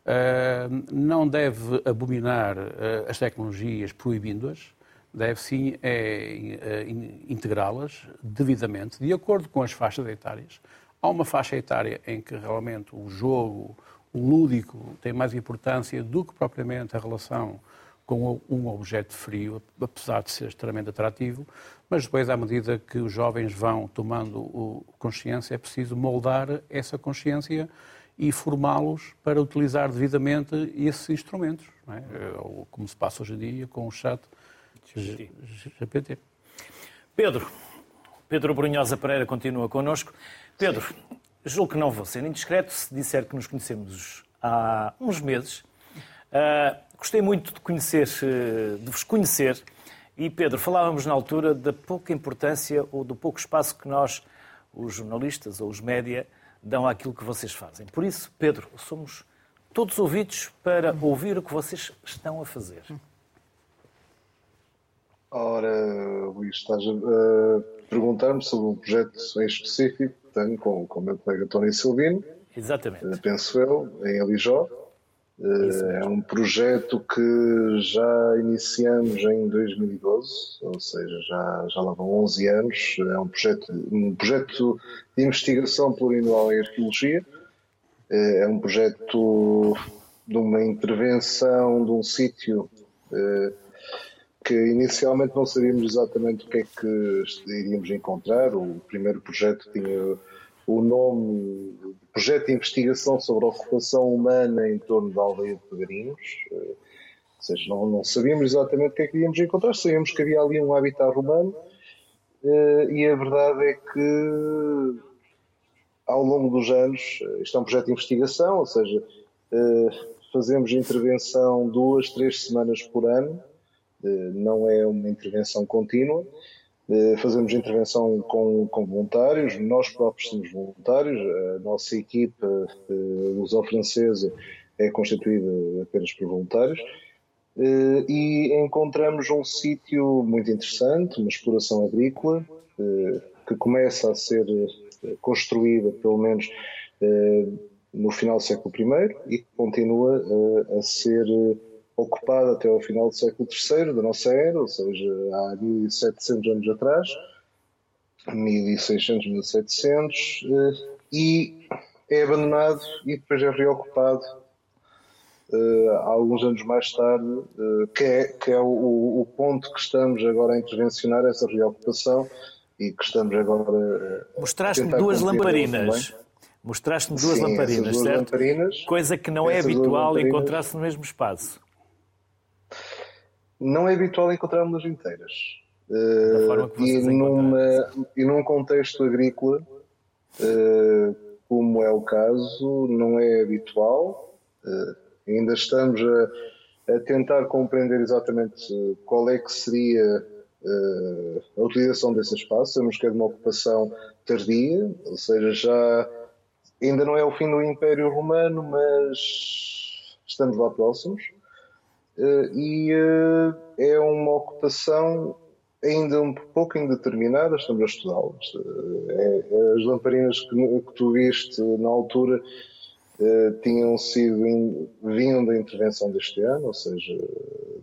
Uh, não deve abominar uh, as tecnologias proibindo-as, deve sim é, integrá-las devidamente, de acordo com as faixas etárias. Há uma faixa etária em que realmente o jogo, o lúdico, tem mais importância do que propriamente a relação com um objeto frio, apesar de ser extremamente atrativo, mas depois, à medida que os jovens vão tomando consciência, é preciso moldar essa consciência e formá-los para utilizar devidamente esses instrumentos, é? como se passa hoje em dia com o chat GPT. Pedro, Pedro Brunhosa Pereira continua connosco. Pedro, julgo que não vou ser indiscreto se disser que nos conhecemos há uns meses. Uh, gostei muito de conhecer, de vos conhecer. E Pedro, falávamos na altura da pouca importância ou do pouco espaço que nós, os jornalistas ou os média, dão àquilo que vocês fazem. Por isso, Pedro, somos todos ouvidos para ouvir o que vocês estão a fazer. Ora, Luís, estás a perguntar-me sobre um projeto em específico que tenho com, com o meu colega Tony Silvino. Exatamente. Eh, penso eu, em Alijó. Eh, é um projeto que já iniciamos em 2012, ou seja, já, já lá vão 11 anos. É um projeto, um projeto de investigação plurianual em arqueologia. Eh, é um projeto de uma intervenção de um sítio que inicialmente não sabíamos exatamente o que é que iríamos encontrar. O primeiro projeto tinha o nome de Projeto de Investigação sobre a Ocupação Humana em torno da aldeia de Pegarinhos. Eh, ou seja, não, não sabíamos exatamente o que é que iríamos encontrar, sabíamos que havia ali um habitat romano eh, e a verdade é que ao longo dos anos, eh, isto é um projeto de investigação, ou seja, fazemos intervenção duas, três semanas por ano não é uma intervenção contínua. Fazemos intervenção com, com voluntários, nós próprios somos voluntários, a nossa equipa luso-francesa é constituída apenas por voluntários e encontramos um sítio muito interessante, uma exploração agrícola que começa a ser construída, pelo menos no final do século I, e que continua a ser ocupada até ao final do século III da nossa era, ou seja, há 1700 anos atrás, 1600, 1700, eh, e é abandonado e depois é reocupado uh, alguns anos mais tarde, uh, que é, que é o, o, ponto que estamos agora a intervencionar, essa reocupação, e que estamos agora uh, Mostraste-me duas lamparinas. Mostraste-me duas Sim, lamparinas, duas certo? Lamparinas, Coisa que não é habitual encontrar-se no mesmo espaço não é habitual encontrarmos inteiras. Uh, e, numa, e num contexto agrícola, uh, como é o caso, não é habitual. Uh, ainda estamos a, a, tentar compreender exatamente qual é que seria a utilização desse espaço. Sabemos que é de uma ocupação tardia, ou seja, já ainda não é o fim do Império Romano, mas estamos lá próximos. Eh, e eh, é uma ocupação ainda um pouco indeterminada, estamos a estudá-las. Eh, é, as lamparinas que, que, tu viste na altura tinham sido vinham da intervenção deste ano, ou seja,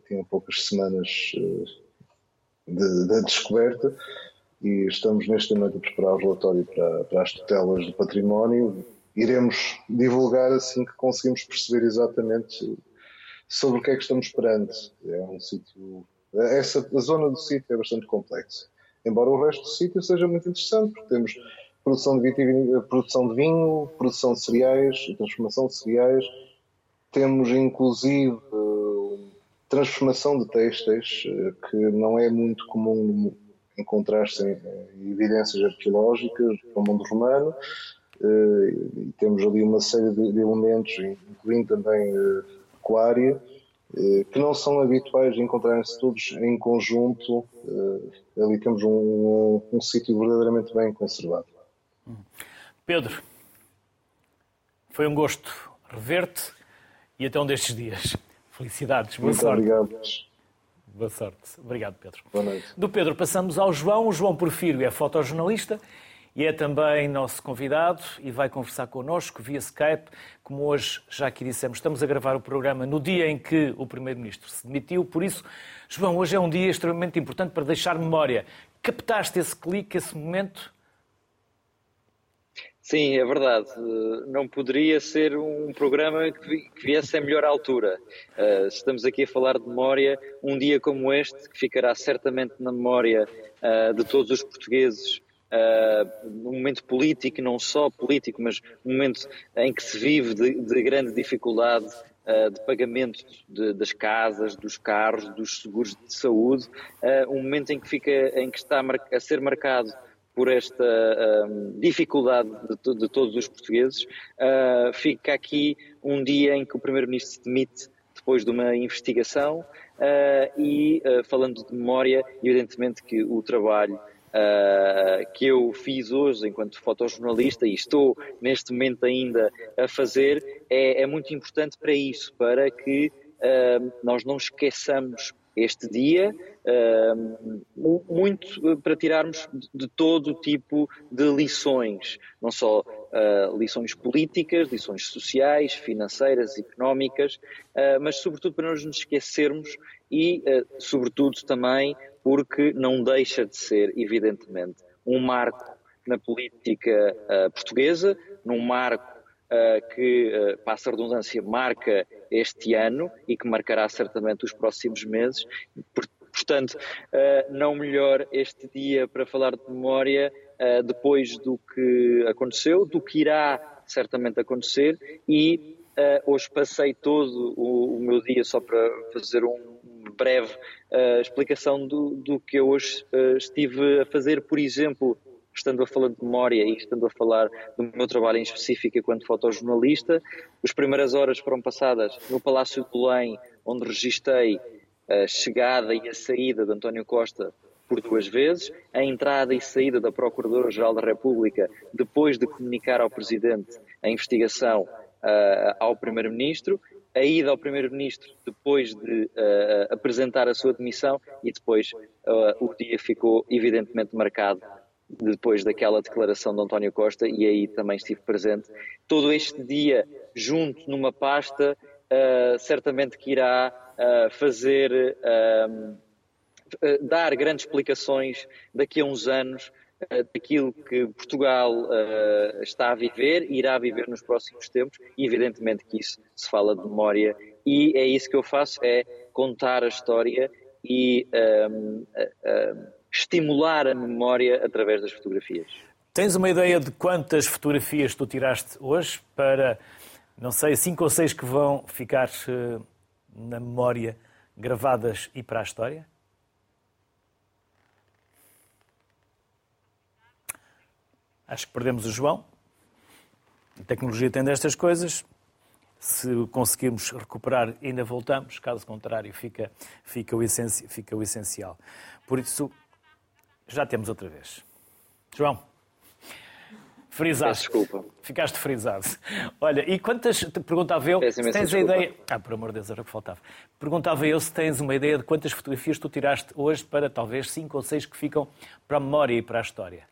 tinham poucas semanas da de descoberta e estamos neste momento a preparar o relatório para, para as tutelas do património. Iremos divulgar assim que conseguimos perceber exatamente sobre o que é que estamos perante. É um sítio. Essa, a zona do sítio é bastante complexa. Embora o resto do sítio seja muito interessante, porque temos produção de, produção de vinho, produção de cereais, transformação de cereais, temos inclusive transformação de eh, que não é muito comum encontrar-se em evidências arqueológicas do mundo romano, eh, e temos ali uma série de elementos, incluindo também eh, pecuária, eh, que não são habituais encontrarem-se todos em conjunto. Eh, ali temos um, um, um sítio verdadeiramente bem conservado. Pedro, foi um gosto rever-te e até um destes dias. Felicidades, boa Muito sorte. Obrigado. Boa sorte. Obrigado, Pedro. Boa noite. Do Pedro passamos ao João. O João Porfírio é fotojornalista e é também nosso convidado e vai conversar connosco via Skype. Como hoje já aqui dissemos, estamos a gravar o programa no dia em que o Primeiro-Ministro se demitiu, por isso, João, hoje é um dia extremamente importante para deixar memória. Captaste esse clique, esse momento? Sim, é verdade. Não poderia ser um programa que viesse a melhor altura. Eh, estamos aqui a falar de memória, um dia como este, que ficará certamente na memória eh, de todos os portugueses uh, num momento político, não só político, mas um momento em que se vive de, de grande dificuldade uh, de pagamento de, das casas, dos carros, dos seguros de saúde, uh, um momento em que, fica, em que está a ser marcado por esta um, dificuldade de, de, todos os portugueses, uh, fica aqui um dia em que o Primeiro-Ministro se demite depois de uma investigação uh, e, uh, falando de memória, evidentemente que o trabalho que eu fiz hoje enquanto fotojornalista e estou neste momento ainda a fazer é, é muito importante para isso, para que nós não esqueçamos este dia, muito para tirarmos de todo tipo de lições, não só ah, lições políticas, lições sociais, financeiras, económicas, ah, mas sobretudo para nós nos esquecermos e, sobretudo, também porque não deixa de ser, evidentemente, um marco na política portuguesa, num marco que, passa a redundância, marca este ano e que marcará certamente os próximos meses. Portanto, não melhor este dia para falar de memória depois do que aconteceu, do que irá certamente acontecer e hoje passei todo o, meu dia só para fazer um breve explicação do, do que eu hoje estive a fazer, por exemplo, estando a falar de memória e estando a falar do meu trabalho em específico enquanto fotojornalista. As primeiras horas foram passadas no Palácio de Belém, onde registrei a chegada e a saída de António Costa por duas vezes, a entrada e saída da Procuradora-Geral da República depois de comunicar ao Presidente a investigação uh, ao Primeiro-Ministro, a ida ao Primeiro-Ministro depois de uh, apresentar a sua demissão e depois uh, o dia ficou evidentemente marcado depois daquela declaração de António Costa, e aí também estive presente. Todo este dia, junto numa pasta, uh, certamente que irá fazer, dar grandes explicações daqui a uns anos daquilo que Portugal está a viver e irá viver nos próximos tempos, e evidentemente que isso se fala de memória, e é isso que eu faço, é contar a história e estimular a memória através das fotografias. Tens uma ideia de quantas fotografias tu tiraste hoje para, não sei, cinco ou seis que vão ficar uh, na memória gravadas e para a história? Acho que perdemos o João. A tecnologia tem destas coisas. Se conseguirmos recuperar, ainda voltamos. Caso contrário, fica, fica, o, essencial, fica o essencial. Por isso, já temos outra vez. João, frisado. Desculpa. Ficaste frisado. Olha, e quantas. Perguntava eu se tens a ideia. Ah, por amor de Deus, era o que faltava. Perguntava eu se tens uma ideia de quantas fotografias tu tiraste hoje para talvez cinco ou seis que ficam para a memória e para a história.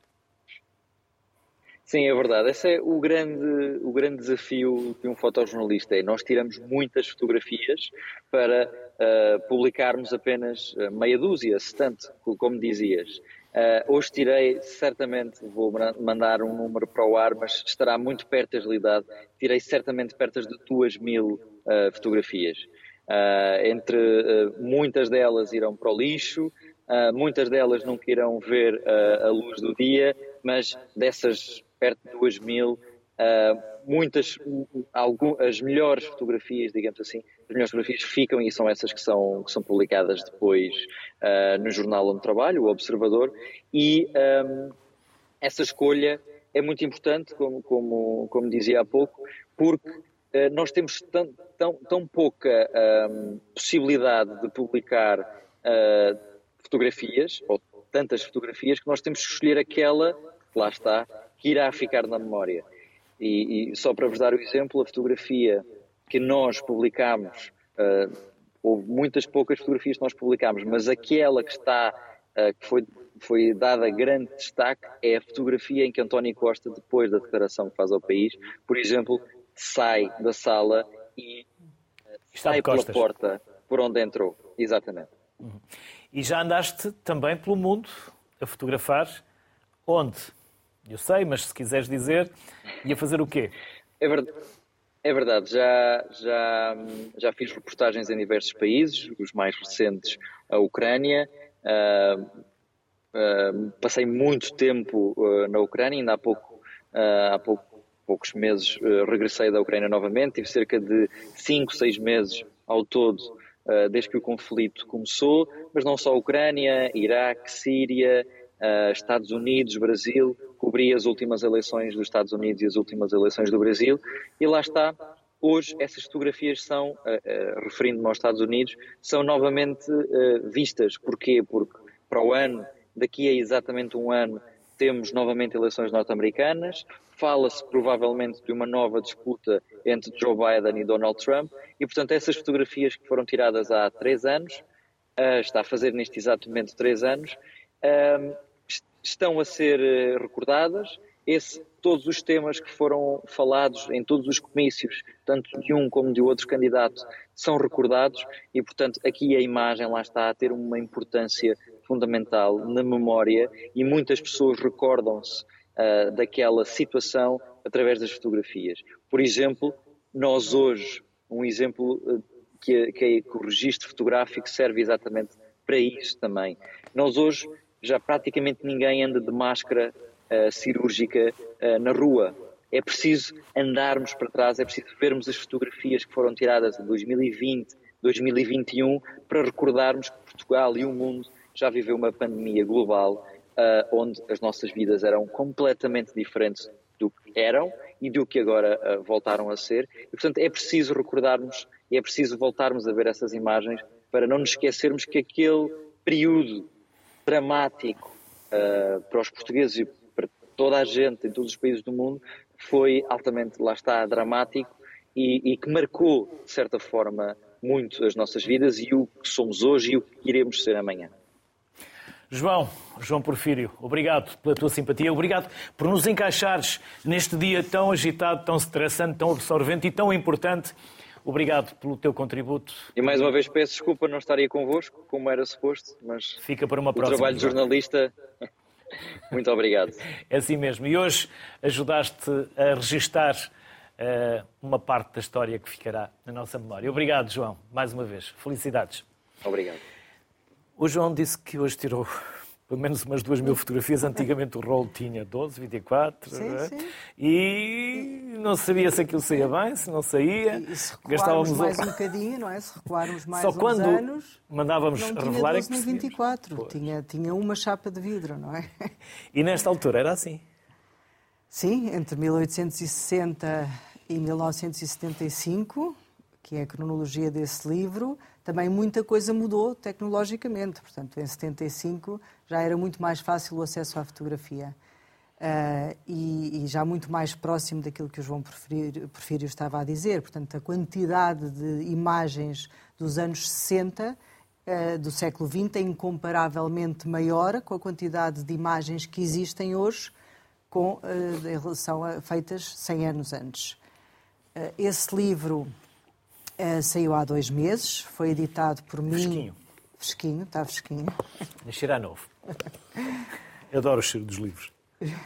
Sim, é verdade. Esse é o grande, o grande desafio de um fotojornalista. É nós tiramos muitas fotografias para uh, publicarmos apenas uh, meia dúzia, se tanto, como dizias. Uh, hoje tirei, certamente vou mandar um número para o ar, mas estará muito perto da realidade. Tirei certamente perto de 2 mil uh, fotografias. Entre muitas delas irão para o lixo, muitas delas nunca irão ver a luz do dia, mas dessas perto de 2 mil, muitas, algumas, as melhores fotografias, digamos assim, as melhores fotografias ficam e são essas que são, que são publicadas depois uh, no jornal onde trabalho, o Observador, e um, essa escolha é muito importante, como, como, como dizia há pouco, porque uh, nós temos tão, tão, tão pouca um, possibilidade de publicar uh, fotografias, ou tantas fotografias, que nós temos que escolher aquela, que lá está, que irá ficar na memória. E, e, só para vos dar o exemplo, a fotografia que nós publicámos, uh, houve muitas poucas fotografias que nós publicámos, mas aquela que está, uh, que foi, foi dada grande destaque, é a fotografia em que António Costa, depois da declaração que faz ao país, por exemplo, sai da sala e uh, sai pela porta por onde entrou. Exatamente. Uhum. E já andaste também pelo mundo a fotografar onde? Eu sei, mas se quiseres dizer, ia fazer o quê? É verdade. É verdade, já, já, já fiz reportagens em diversos países, os mais recentes a Ucrânia, uh, uh, passei muito tempo uh, na Ucrânia, ainda há pouco, há pouco, poucos meses regressei da Ucrânia novamente, tive cerca de 5, 6 meses ao todo desde que o conflito começou, mas não só Ucrânia, Iraque, Síria, Estados Unidos, Brasil, cobri as últimas eleições dos Estados Unidos e as últimas eleições do Brasil, e lá está, Hoje, essas fotografias são, uh, uh, referindo-me aos Estados Unidos, são novamente uh, vistas. Porquê? Porque para o ano, daqui a exatamente um ano, temos novamente eleições norte-americanas. Fala-se provavelmente de uma nova disputa entre Joe Biden e Donald Trump. E, portanto, essas fotografias que foram tiradas há três anos, está a fazer neste exato momento três anos, estão a ser recordadas esse, todos os temas que foram falados em todos os comícios, tanto de um como de outro candidato, são recordados e, portanto, aqui a imagem lá está a ter uma importância fundamental na memória e muitas pessoas recordam-se uh, daquela situação através das fotografias. Por exemplo, nós hoje, um exemplo uh, que, que, que o registro fotográfico serve exatamente para isso também. Nós hoje já praticamente ninguém anda de máscara uh, cirúrgica uh, na rua. É preciso andarmos para trás, é preciso vermos as fotografias que foram tiradas em 2020, 2021, para recordarmos que Portugal e o mundo já viveu uma pandemia global uh, onde as nossas vidas eram completamente diferentes do que eram e do que agora voltaram a ser. E, portanto, é preciso recordarmos e é preciso voltarmos a ver essas imagens para não nos esquecermos que aquele período dramático uh, para os portugueses e toda a gente em todos os países do mundo foi altamente, lá está, dramático e, e, que marcou, de certa forma, muito as nossas vidas e o que somos hoje e o que iremos ser amanhã. João, João Porfírio, obrigado pela tua simpatia, obrigado por nos encaixares neste dia tão agitado, tão estressante, tão absorvente e tão importante. Obrigado pelo teu contributo. E mais uma vez peço desculpa não estar aí convosco, como era suposto, mas Fica para uma o próxima. trabalho de jornalista muito obrigado. É assim mesmo. E hoje ajudaste a registar uh, uma parte da história que ficará na nossa memória. Obrigado, João, mais uma vez. Felicidades. Obrigado. O João disse que hoje tirou pelo menos umas duas mil fotografias. Antigamente o rolo tinha 12, 24. Sim, é? sim. E não sabia se aquilo saía bem, se não saía. E se recuarmos mais um bocadinho, não é? Se recuarmos mais Só uns quando anos, mandávamos não tinha revelar é 12 que nem percebíamos. 24. Pois. Tinha, tinha uma chapa de vidro, não é? E nesta altura era assim. Sim, entre 1860 e 1975, que é a cronologia desse livro, também muita coisa mudou tecnologicamente. Portanto, em 75 já era muito mais fácil o acesso à fotografia. Ah, e, e já muito mais próximo daquilo que o João Porfírio, estava a dizer. Portanto, a quantidade de imagens dos anos 60 ah, do século XX é incomparavelmente maior com a quantidade de imagens que existem hoje com, ah, em relação a feitas 100 anos antes. Esse livro ah, saiu há dois meses, foi editado por mim. Fresquinho. Fresquinho, está fresquinho. Cheirar novo. Eu adoro o cheiro dos livros.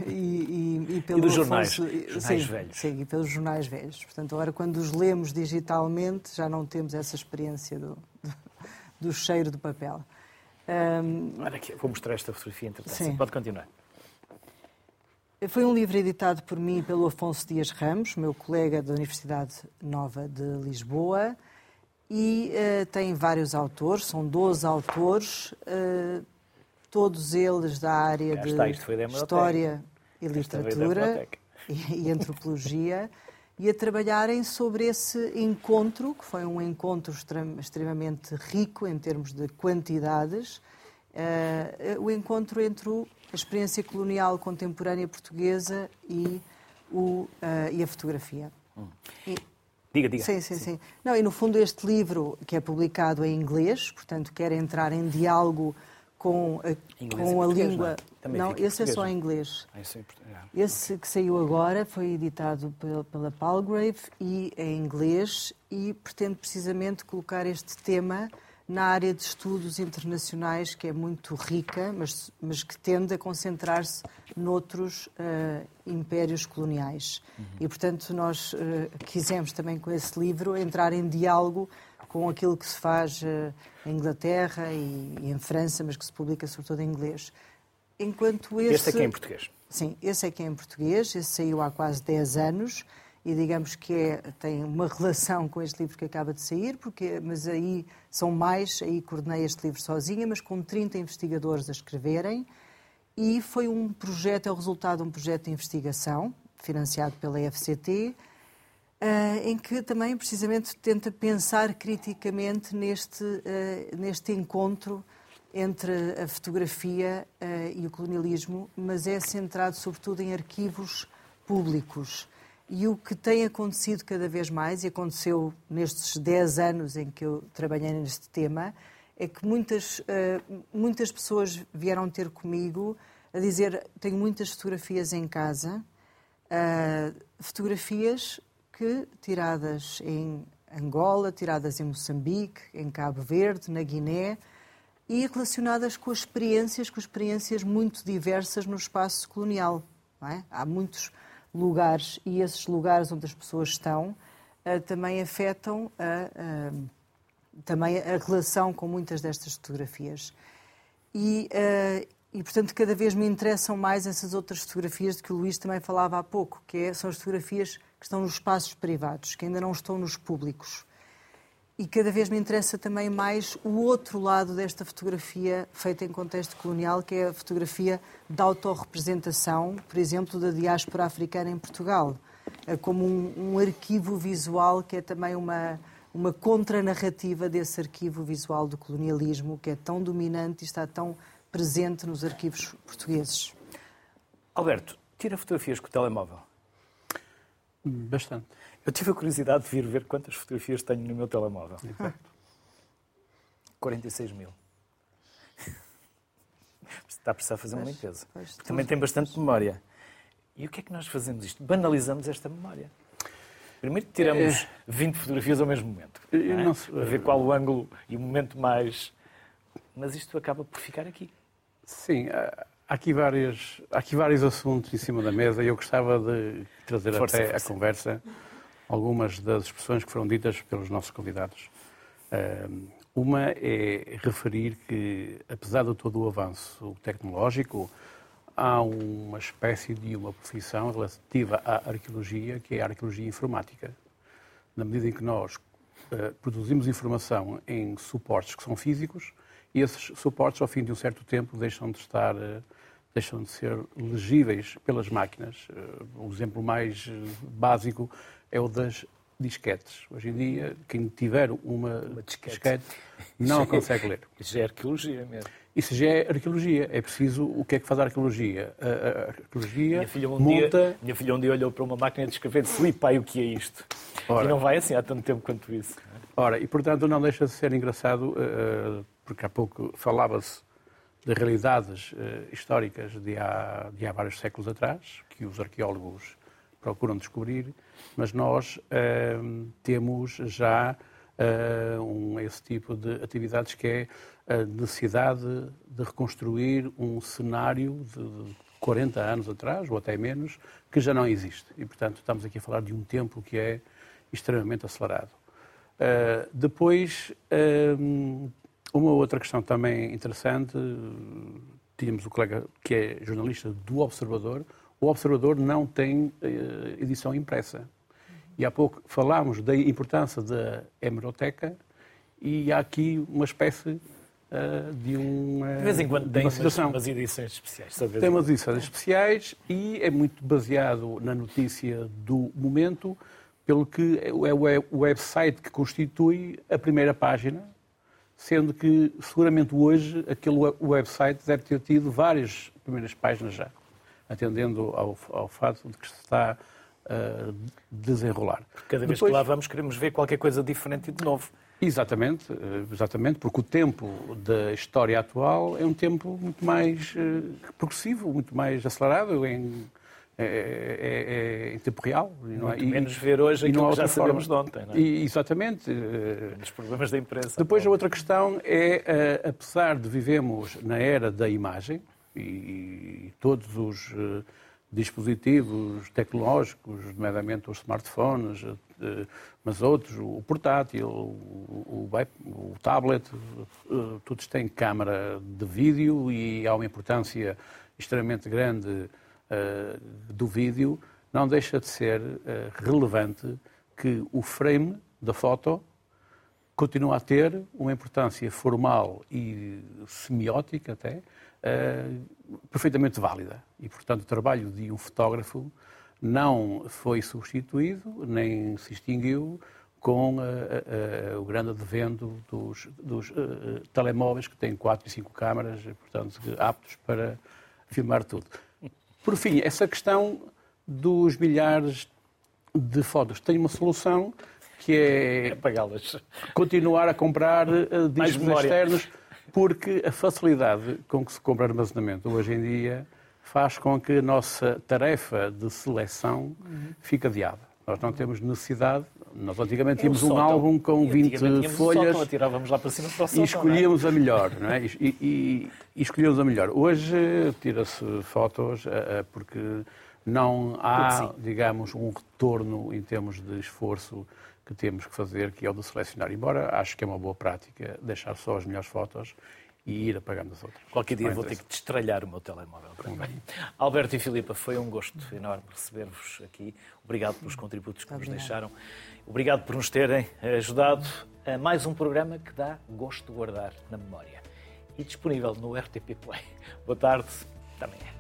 E, e, e pelo dos jornais, Afonso- jornais sim, velhos. Sim, e pelos jornais velhos. Portanto, agora quando os lemos digitalmente já não temos essa experiência do, do, do cheiro do papel. Ahm, Olha aqui, vou mostrar esta fotografia entretanto. Sim. Pode continuar. Foi um livro editado por mim pelo Afonso Dias Ramos, meu colega da Universidade Nova de Lisboa, e eh, tem vários autores, são 12 autores, eh, todos eles da área de está. História e da Literatura e, e Antropologia, e a trabalharem sobre esse encontro, que foi um encontro extrem- extremamente rico em termos de quantidades, eh, o encontro entre o- a experiência colonial contemporânea portuguesa e, o, eh, e a fotografia. E- Diga, diga. Sim, sim, sim. Não, e no fundo este livro, que é publicado em inglês, portanto quer entrar em diálogo com a, Inglês com a língua. não é? Não, esse é só em é? inglês. Ah, isso é. Ah. Esse que saiu agora foi editado pela, pela Palgrave e em inglês e pretende precisamente colocar este tema na área de estudos internacionais que é muito rica, mas, mas que tende a concentrar-se noutros eh, impérios coloniais. E, portanto, nós eh, quisemos também com esse livro entrar em diálogo com aquilo que se faz eh, em Inglaterra e, e em França, mas que se publica sobretudo em inglês. enquanto esse... Este é que é em português. Sim, esse é que é em português, esse saiu há quase 10 anos e digamos que é, tem uma relação com este livro que acaba de sair, porque, mas aí são mais, aí coordenei este livro sozinha, mas com 30 investigadores a escreverem e foi um projeto, é o resultado de um projeto de investigação financiado pela FCT, Uh, em que também precisamente tenta pensar criticamente neste, uh, neste encontro entre a fotografia uh, e o colonialismo, mas é centrado sobretudo em arquivos públicos. E o que tem acontecido cada vez mais, e aconteceu nestes 10 anos em que eu trabalhei neste tema, é que muitas, muitas pessoas vieram ter comigo a dizer: tenho muitas fotografias em casa, fotografias que, tiradas em Angola, tiradas em Moçambique, em Cabo Verde, na Guiné, e relacionadas com experiências, com experiências muito diversas no espaço colonial. É? Há muitos lugares e esses lugares onde as pessoas estão uh, também afetam a, uh, também a relação com muitas destas fotografias. E, uh, e, portanto, cada vez me interessam mais essas outras fotografias de que o Luís também falava há pouco, que é, são as fotografias que estão nos espaços privados, que ainda não estão nos públicos. E cada vez me interessa também mais o outro lado desta fotografia feita em contexto colonial, que é a fotografia da autorrepresentação, por exemplo, da diáspora africana em Portugal, é como um, um arquivo visual que é também uma, uma contranarrativa desse arquivo visual do colonialismo, que é tão dominante e está tão presente nos arquivos portugueses. Alberto, tira fotografias com o telemóvel. Bastante. Eu tive a curiosidade de vir ver quantas fotografias tenho no meu telemóvel. Exato. 46 mil. Está a precisar fazer uma limpeza. pois, Também tem bastante memória. E o que é que nós fazemos isto? Banalizamos esta memória. Primeiro tiramos 20 fotografias ao mesmo momento. Eu não é? não sei. Para ver qual o ângulo e o momento mais. Mas isto acaba por ficar aqui. Sim, há aqui, vários, há aqui vários assuntos em cima da mesa e eu gostava de trazer Força, até força. à conversa algumas das expressões que foram ditas pelos nossos convidados. Uma é referir que, apesar de todo o avanço tecnológico, há uma espécie de uma profissão relativa à arqueologia, que é a arqueologia informática. Na medida em que nós eh, produzimos informação em suportes que são físicos, e esses suportes, ao fim de um certo tempo, deixam de estar, eh, deixam de ser legíveis pelas máquinas. Eh, o exemplo mais eh, básico é o das disquetes. Hoje em dia, quem tiver uma, disquete. disquete não a consegue ler. Isto já é arqueologia mesmo. Isso já é arqueologia. É preciso. O que é que faz a arqueologia? A, arqueologia Minha filha, um monta. dia, minha filha um dia olhou para uma máquina de escrever e disse: pai, o que é isto? Ora. E não vai assim há tanto tempo quanto isso. Ora, e portanto não deixa de ser engraçado, eh, porque há pouco falava-se de realidades eh, históricas de há, de há vários séculos atrás, que os arqueólogos procuram descobrir, mas nós eh, temos já eh, um, esse tipo de atividades que é a necessidade de reconstruir um cenário de 40 anos atrás, ou até menos, que já não existe. E, portanto, estamos aqui a falar de um tempo que é extremamente acelerado. Uh, depois, um, uma outra questão também interessante, uh, tínhamos o colega que é jornalista do Observador, o Observador não tem uh, edição impressa. E há pouco falámos da importância da hemeroteca e há aqui uma espécie uh, de, um, uh, De vez em quando tem uma umas, umas edições especiais. Tem em umas edições especiais e é muito baseado na notícia do momento, pelo que é o é website que constitui a primeira página, sendo que seguramente hoje aquele we- website deve ter tido várias primeiras páginas já, atendendo ao, ao fato de que se está a desenrolar. Cada vez Depois- que lá vamos, queremos ver qualquer coisa diferente e de novo. Exatamente, eh, exatamente, porque o tempo da história atual é um tempo muito mais eh, progressivo, muito mais acelerado em, é, é- é em tempo real. não Muito e- menos ver hoje aquilo que já sabemos forma. de ontem. Não é? E- exatamente. Os problemas da imprensa. depois a outra questão é, apesar de vivemos na era da imagem e, todos os eh, dispositivos tecnológicos, nomeadamente os smartphones, eh, mas outros, o portátil, o, o, o tablet, eh, todos têm câmara de vídeo e há uma importância extremamente grande do vídeo, não deixa de ser relevante que o frame da foto continua a ter uma importância formal e semiótica até uh, perfeitamente válida. E, portanto, o trabalho de um fotógrafo não foi substituído nem se extinguiu com uh, uh, o grande advento dos, dos uh, telemóveis que têm 4 e 5 câmaras, portanto, aptos para filmar tudo. Por fim, essa questão dos milhares de fotos tem uma solução que é apagá-las. Continuar a comprar uh, discos externos, porque a facilidade com que se compra armazenamento hoje em dia faz com que a nossa tarefa de seleção uhum. fique adiada. Nós não temos necessidade. Nós antigamente tínhamos um álbum com 20 folhas sótão, atirávamos lá para cima para o sótão, e escolhíamos é? a melhor, não é? E, e, e escolhíamos a melhor. Hoje tira-se fotos uh, porque não há, digamos, um retorno em termos de esforço que temos que fazer, que é o de selecionar. Embora acho que é uma boa prática deixar só as melhores fotos e ir apagando as outras. Qualquer dia vou ter que destralhar o meu telemóvel. Alberto e Filipa, foi um gosto enorme receber-vos aqui. Obrigado pelos contributos que nos deixaram. Obrigado por nos terem ajudado a mais um programa que dá gosto de guardar na memória. E disponível no RTP Play. Boa tarde. Até amanhã.